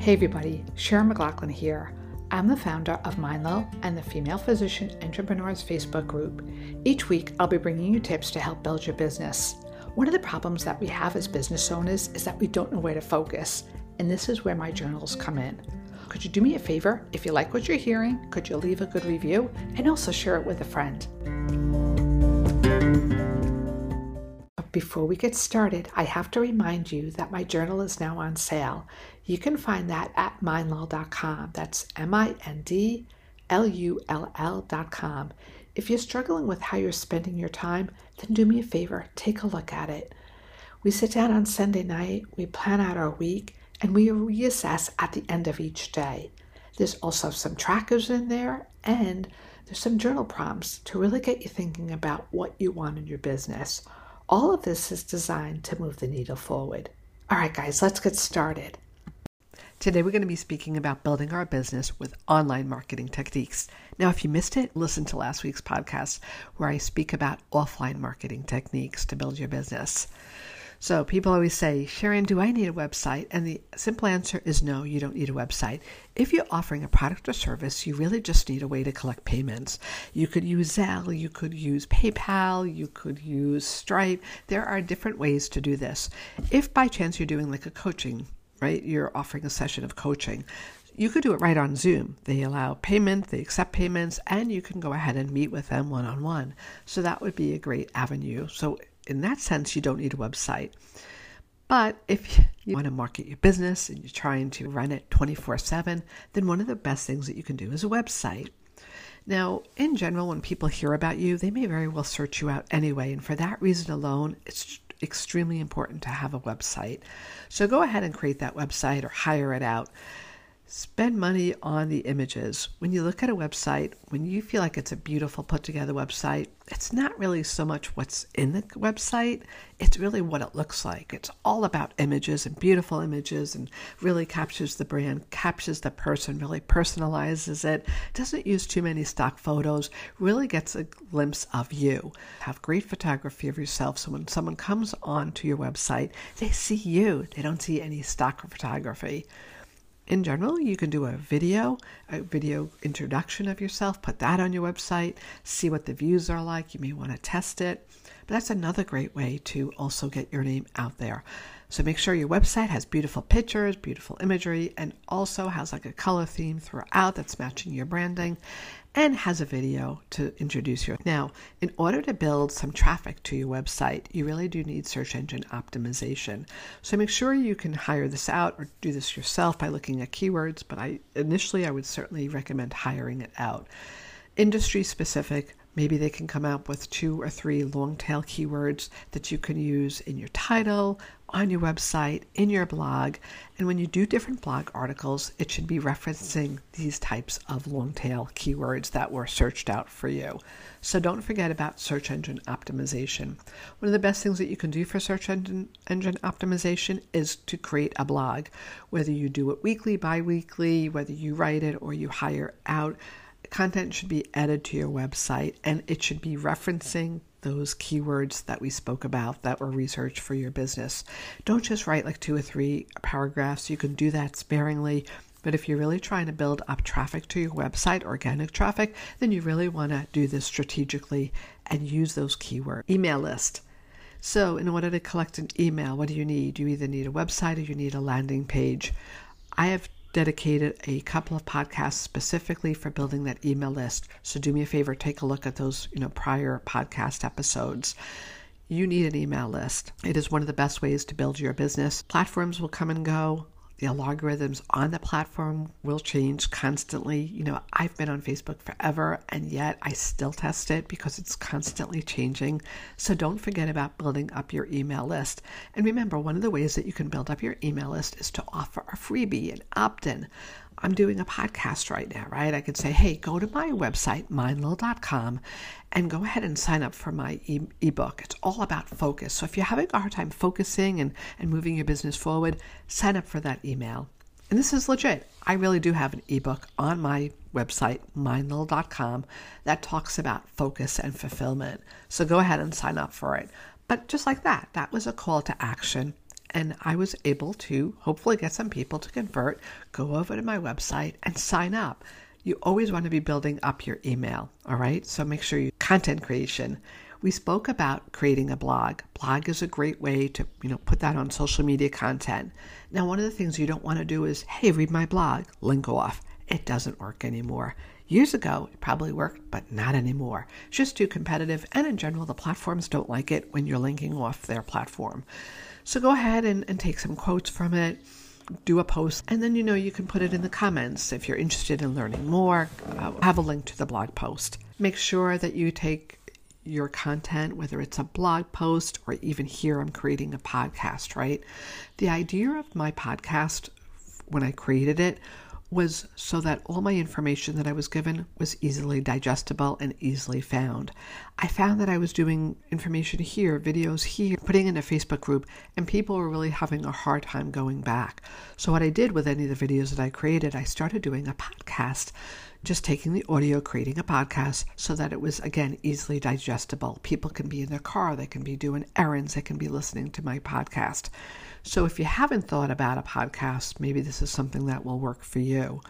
Hey everybody, Sharon McLaughlin here. I'm the founder of MindLull and the Female Physician Entrepreneurs Facebook group. Each week, I'll be bringing you tips to help build your business. One of the problems that we have as business owners is that we don't know where to focus, and this is where my journals come in. Could you do me a favor? If you like what you're hearing, could you leave a good review and also share it with a friend? Before we get started, I have to remind you that my journal is now on sale. You can find that at mindlull.com. That's M I N D L U L L.com. If you're struggling with how you're spending your time, then do me a favor, take a look at it. We sit down on Sunday night, we plan out our week, and we reassess at the end of each day. There's also some trackers in there, and there's some journal prompts to really get you thinking about what you want in your business. All of this is designed to move the needle forward. All right, guys, let's get started. Today, we're going to be speaking about building our business with online marketing techniques. Now, if you missed it, listen to last week's podcast where I speak about offline marketing techniques to build your business. So people always say, Sharon, do I need a website? And the simple answer is no, you don't need a website. If you're offering a product or service, you really just need a way to collect payments. You could use Zelle, you could use PayPal, you could use Stripe. There are different ways to do this. If by chance you're doing like a coaching, right, you're offering a session of coaching, you could do it right on Zoom. They allow payment, they accept payments, and you can go ahead and meet with them one on one. So that would be a great avenue. So in that sense, you don't need a website. But if you want to market your business and you're trying to run it 24 7, then one of the best things that you can do is a website. Now, in general, when people hear about you, they may very well search you out anyway. And for that reason alone, it's extremely important to have a website. So go ahead and create that website or hire it out. Spend money on the images. When you look at a website, when you feel like it's a beautiful put together website, it's not really so much what's in the website, it's really what it looks like. It's all about images and beautiful images and really captures the brand, captures the person, really personalizes it, doesn't use too many stock photos, really gets a glimpse of you. Have great photography of yourself so when someone comes onto your website, they see you. They don't see any stock photography in general, you can do a video, a video introduction of yourself, put that on your website, see what the views are like. You may want to test it. But that's another great way to also get your name out there. So make sure your website has beautiful pictures, beautiful imagery, and also has like a color theme throughout that's matching your branding and has a video to introduce you. Now, in order to build some traffic to your website, you really do need search engine optimization. So make sure you can hire this out or do this yourself by looking at keywords, but I initially I would certainly recommend hiring it out. Industry specific, Maybe they can come up with two or three long tail keywords that you can use in your title, on your website, in your blog. And when you do different blog articles, it should be referencing these types of long tail keywords that were searched out for you. So don't forget about search engine optimization. One of the best things that you can do for search engine, engine optimization is to create a blog, whether you do it weekly, bi weekly, whether you write it or you hire out content should be added to your website and it should be referencing those keywords that we spoke about that were researched for your business. Don't just write like two or three paragraphs. You can do that sparingly. But if you're really trying to build up traffic to your website, organic traffic, then you really want to do this strategically and use those keywords. Email list. So, in order to collect an email, what do you need? You either need a website or you need a landing page. I have dedicated a couple of podcasts specifically for building that email list. So do me a favor, take a look at those, you know, prior podcast episodes. You need an email list. It is one of the best ways to build your business. Platforms will come and go the algorithms on the platform will change constantly. You know, I've been on Facebook forever and yet I still test it because it's constantly changing. So don't forget about building up your email list. And remember, one of the ways that you can build up your email list is to offer a freebie, an opt in. I'm doing a podcast right now, right? I could say, hey, go to my website, mindlull.com, and go ahead and sign up for my e- ebook. It's all about focus. So if you're having a hard time focusing and, and moving your business forward, sign up for that email. And this is legit. I really do have an ebook on my website, mindlull.com, that talks about focus and fulfillment. So go ahead and sign up for it. But just like that, that was a call to action. And I was able to hopefully get some people to convert, go over to my website and sign up. You always want to be building up your email, all right? So make sure you content creation. We spoke about creating a blog. Blog is a great way to, you know, put that on social media content. Now, one of the things you don't want to do is, hey, read my blog, link off. It doesn't work anymore. Years ago, it probably worked, but not anymore. It's just too competitive, and in general, the platforms don't like it when you're linking off their platform. So go ahead and, and take some quotes from it, do a post, and then you know you can put it in the comments if you're interested in learning more. Uh, have a link to the blog post. Make sure that you take your content, whether it's a blog post or even here I'm creating a podcast, right? The idea of my podcast when I created it was so that all my information that I was given was easily digestible and easily found. I found that I was doing information here, videos here, putting in a Facebook group, and people were really having a hard time going back. So, what I did with any of the videos that I created, I started doing a podcast, just taking the audio, creating a podcast so that it was, again, easily digestible. People can be in their car, they can be doing errands, they can be listening to my podcast. So if you haven't thought about a podcast, maybe this is something that will work for you.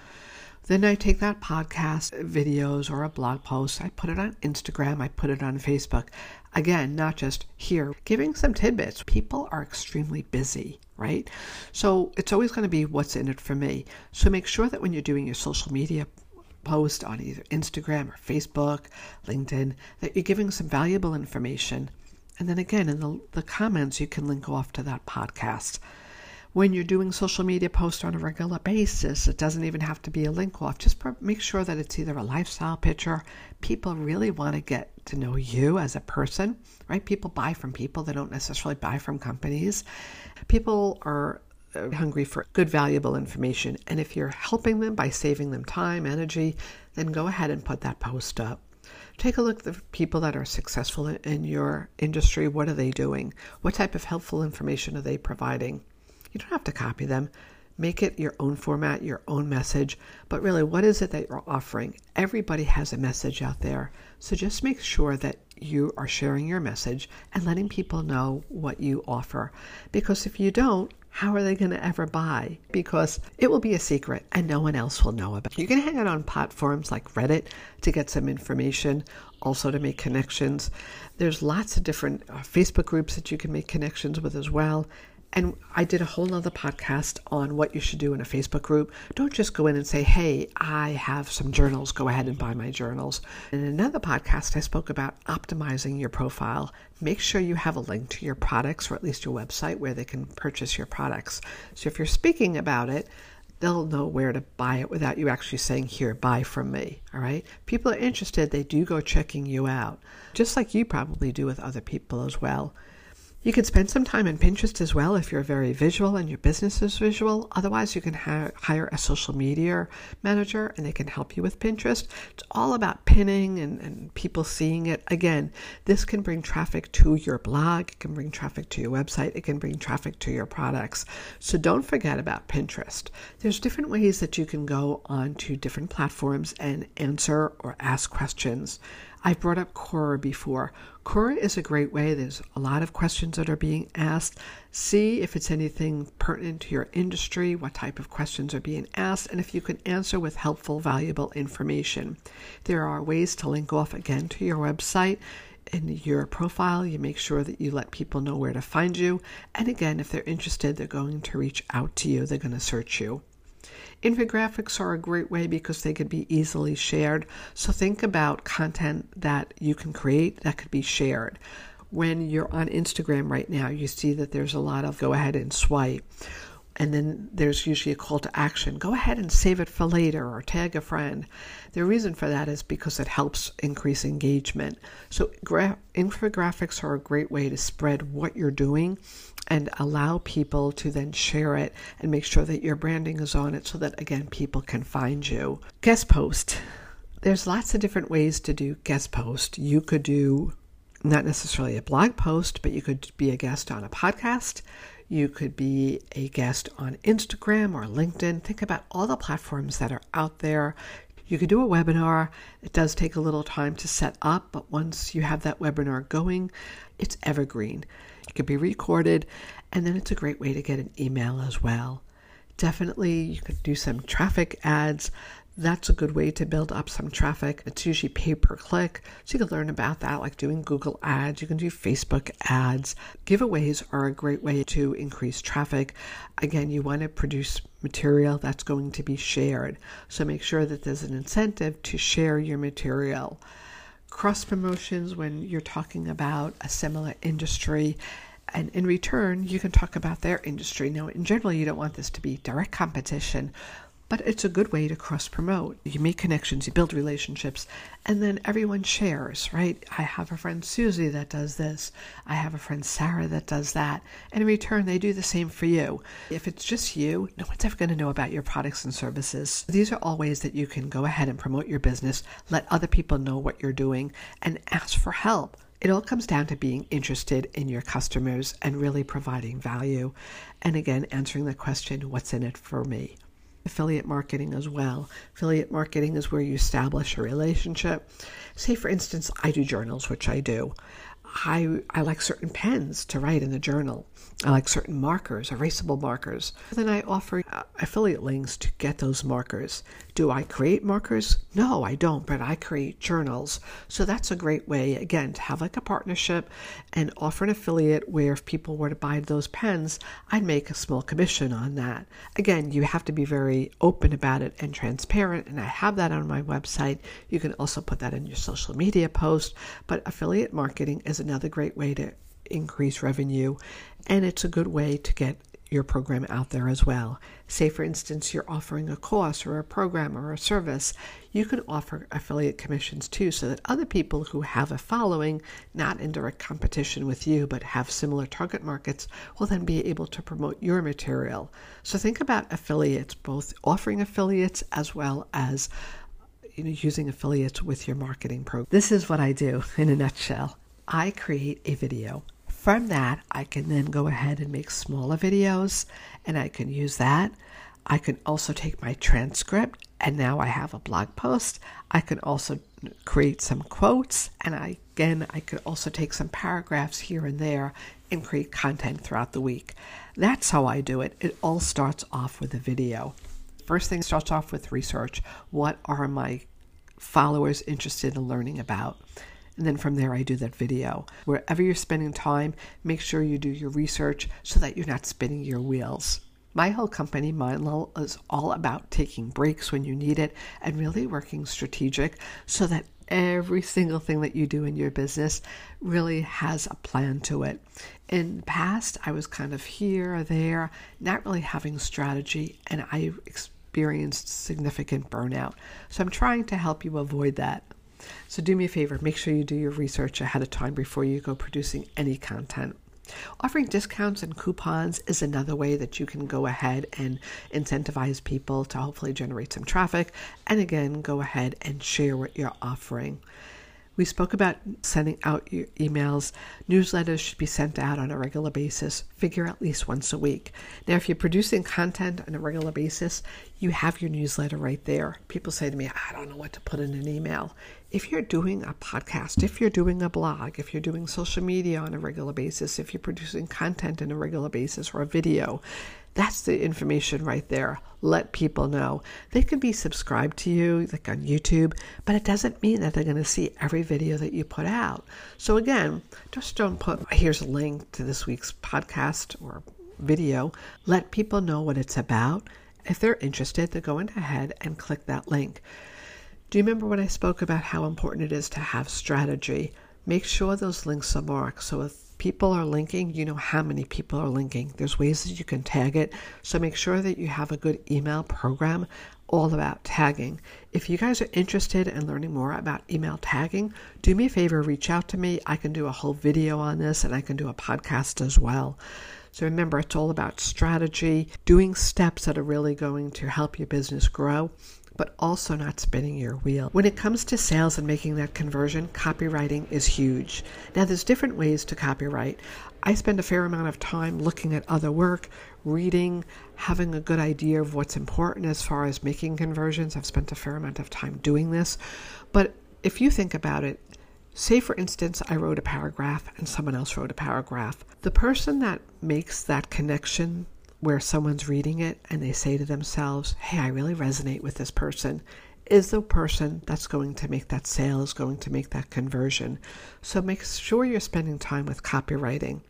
Then I take that podcast videos or a blog post, I put it on Instagram, I put it on Facebook. Again, not just here, giving some tidbits. People are extremely busy, right? So it's always going to be what's in it for me. So make sure that when you're doing your social media post on either Instagram or Facebook, LinkedIn, that you're giving some valuable information and then again, in the, the comments, you can link off to that podcast. When you're doing social media posts on a regular basis, it doesn't even have to be a link off. Just make sure that it's either a lifestyle picture. People really want to get to know you as a person, right? People buy from people, they don't necessarily buy from companies. People are Uh, hungry for good, valuable information. And if you're helping them by saving them time, energy, then go ahead and put that post up. Take a look at the people that are successful in your industry. What are they doing? What type of helpful information are they providing? You don't have to copy them. Make it your own format, your own message. But really, what is it that you're offering? Everybody has a message out there. So just make sure that you are sharing your message and letting people know what you offer. Because if you don't, how are they going to ever buy? Because it will be a secret and no one else will know about it. You can hang out on platforms like Reddit to get some information, also to make connections. There's lots of different uh, Facebook groups that you can make connections with as well. And I did a whole nother podcast on what you should do in a Facebook group. Don't just go in and say, hey, I have some journals, go ahead and buy my journals. In another podcast, I spoke about optimizing your profile. Make sure you have a link to your products or at least your website where they can purchase your products. So if you're speaking about it, they'll know where to buy it without you actually saying, Here, buy from me. All right. People are interested, they do go checking you out, just like you probably do with other people as well. You can spend some time in Pinterest as well if you're very visual and your business is visual. Otherwise, you can ha- hire a social media manager and they can help you with Pinterest. It's all about pinning and, and people seeing it. Again, this can bring traffic to your blog, it can bring traffic to your website, it can bring traffic to your products. So don't forget about Pinterest. There's different ways that you can go onto different platforms and answer or ask questions. I've brought up Quora before. Quora is a great way. There's a lot of questions that are being asked. See if it's anything pertinent to your industry, what type of questions are being asked, and if you can answer with helpful, valuable information. There are ways to link off again to your website. In your profile, you make sure that you let people know where to find you. And again, if they're interested, they're going to reach out to you, they're going to search you. Infographics are a great way because they could be easily shared. So think about content that you can create that could be shared. When you're on Instagram right now, you see that there's a lot of go ahead and swipe. And then there's usually a call to action. Go ahead and save it for later or tag a friend. The reason for that is because it helps increase engagement. So, gra- infographics are a great way to spread what you're doing and allow people to then share it and make sure that your branding is on it so that, again, people can find you. Guest post. There's lots of different ways to do guest post. You could do not necessarily a blog post, but you could be a guest on a podcast. You could be a guest on Instagram or LinkedIn. Think about all the platforms that are out there. You could do a webinar. It does take a little time to set up, but once you have that webinar going, it's evergreen. It can be recorded And then it's a great way to get an email as well. Definitely, you could do some traffic ads. That's a good way to build up some traffic. It's usually pay per click. So you can learn about that, like doing Google ads. You can do Facebook ads. Giveaways are a great way to increase traffic. Again, you want to produce material that's going to be shared. So make sure that there's an incentive to share your material. Cross promotions when you're talking about a similar industry and in return, you can talk about their industry. Now, in general, you don't want this to be direct competition, but it's a good way to cross promote. You make connections, you build relationships, and then everyone shares, right? I have a friend Susie that does this. I have a friend Sarah that does that. And in return, they do the same for you. If it's just you, no one's ever going to know about your products and services. These are all ways that you can go ahead and promote your business, let other people know what you're doing, and ask for help. It all comes down to being interested in your customers and really providing value. And again, answering the question, what's in it for me? Affiliate marketing as well. Affiliate marketing is where you establish a relationship. Say, for instance, I do journals, which I do. I, I like certain pens to write in the journal. I like certain markers, erasable markers. Then I offer uh, affiliate links to get those markers. Do I create markers? No, I don't, but I create journals. So that's a great way, again, to have like a partnership and offer an affiliate where if people were to buy those pens, I'd make a small commission on that. Again, you have to be very open about it and transparent, and I have that on my website. You can also put that in your social media post, but affiliate marketing is another great way to increase revenue, and it's a good way to get your program out there as well. Say, for instance, you're offering a course or a program or a service, you can offer affiliate commissions too, so that other people who have a following, not in direct competition with you, but have similar target markets, will then be able to promote your material. So think about affiliates, both offering affiliates as well as you know, using affiliates with your marketing program. This is what I do in a nutshell. I create a video from that, I can then go ahead and make smaller videos and I can use that. I can also take my transcript and now I have a blog post. I can also create some quotes and I again I could also take some paragraphs here and there and create content throughout the week. That's how I do it. It all starts off with a video. First thing starts off with research. What are my followers interested in learning about? And then from there, I do that video. Wherever you're spending time, make sure you do your research so that you're not spinning your wheels. My whole company, MindLull, is all about taking breaks when you need it and really working strategic so that every single thing that you do in your business really has a plan to it. In the past, I was kind of here or there, not really having strategy, and I experienced significant burnout. So I'm trying to help you avoid that. So do me a favor, make sure you do your research ahead of time before you go producing any content. Offering discounts and coupons is another way that you can go ahead and incentivize people to hopefully generate some traffic and again go ahead and share what you're offering. We spoke about sending out your emails. Newsletters should be sent out on a regular basis, figure at least once a week. Now, if you're producing content on a regular basis, you have your newsletter right there. People say to me, I don't know what to put in an email. If you're doing a podcast, if you're doing a blog, if you're doing social media on a regular basis, if you're producing content on a regular basis or a video, that's the information right there. Let people know. They can be subscribed to you, like on YouTube, but it doesn't mean that they're going to see every video that you put out. So, again, just don't put, here's a link to this week's podcast or video. Let people know what it's about. If they're interested, they're going ahead and click that link. Do you remember when I spoke about how important it is to have strategy? Make sure those links are marked. So if people are linking, you know how many people are linking. There's ways that you can tag it. So make sure that you have a good email program all about tagging. If you guys are interested in learning more about email tagging, do me a favor, reach out to me. I can do a whole video on this and I can do a podcast as well. So remember, it's all about strategy, doing steps that are really going to help your business grow but also not spinning your wheel. When it comes to sales and making that conversion, copywriting is huge. Now, there's different ways to copyright. I spend a fair amount of time looking at other work, reading, having a good idea of what's important as far as making conversions. I've spent a fair amount of time doing this. But if you think about it, Say, for instance, I wrote a paragraph and someone else wrote a paragraph. The person that makes that connection where someone's reading it and they say to themselves, Hey, I really resonate with this person, is the person that's going to make that sale, is going to make that conversion. So make sure you're spending time with copywriting.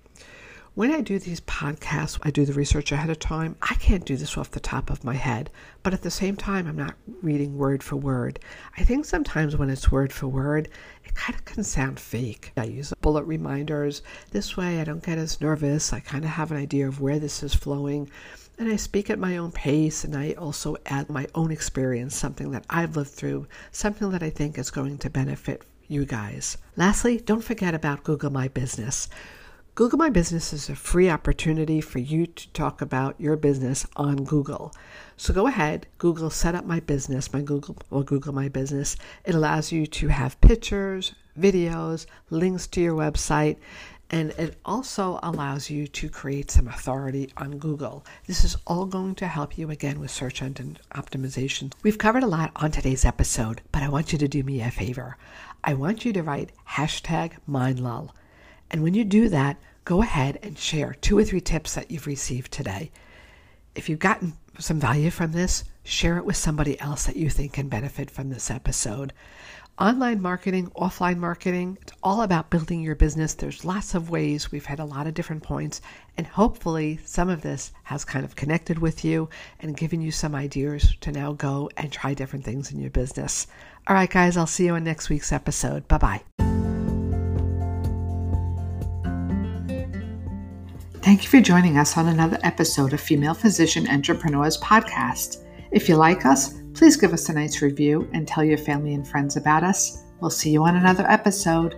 When I do these podcasts, I do the research ahead of time. I can't do this off the top of my head, but at the same time, I'm not reading word for word. I think sometimes when it's word for word, it kind of can sound fake. I use bullet reminders. This way, I don't get as nervous. I kind of have an idea of where this is flowing. And I speak at my own pace, and I also add my own experience, something that I've lived through, something that I think is going to benefit you guys. Lastly, don't forget about Google My Business. Google My Business is a free opportunity for you to talk about your business on Google. So go ahead, Google Set Up My Business, my Google or Google My Business. It allows you to have pictures, videos, links to your website, and it also allows you to create some authority on Google. This is all going to help you again with search engine optimization. We've covered a lot on today's episode, but I want you to do me a favor. I want you to write hashtag MindLull. And when you do that, go ahead and share two or three tips that you've received today. If you've gotten some value from this, share it with somebody else that you think can benefit from this episode. Online marketing, offline marketing, it's all about building your business. There's lots of ways. We've had a lot of different points, and hopefully, some of this has kind of connected with you and given you some ideas to now go and try different things in your business. All right, guys, I'll see you on next week's episode. Bye bye. Thank you for joining us on another episode of Female Physician Entrepreneurs Podcast. If you like us, please give us a nice review and tell your family and friends about us. We'll see you on another episode.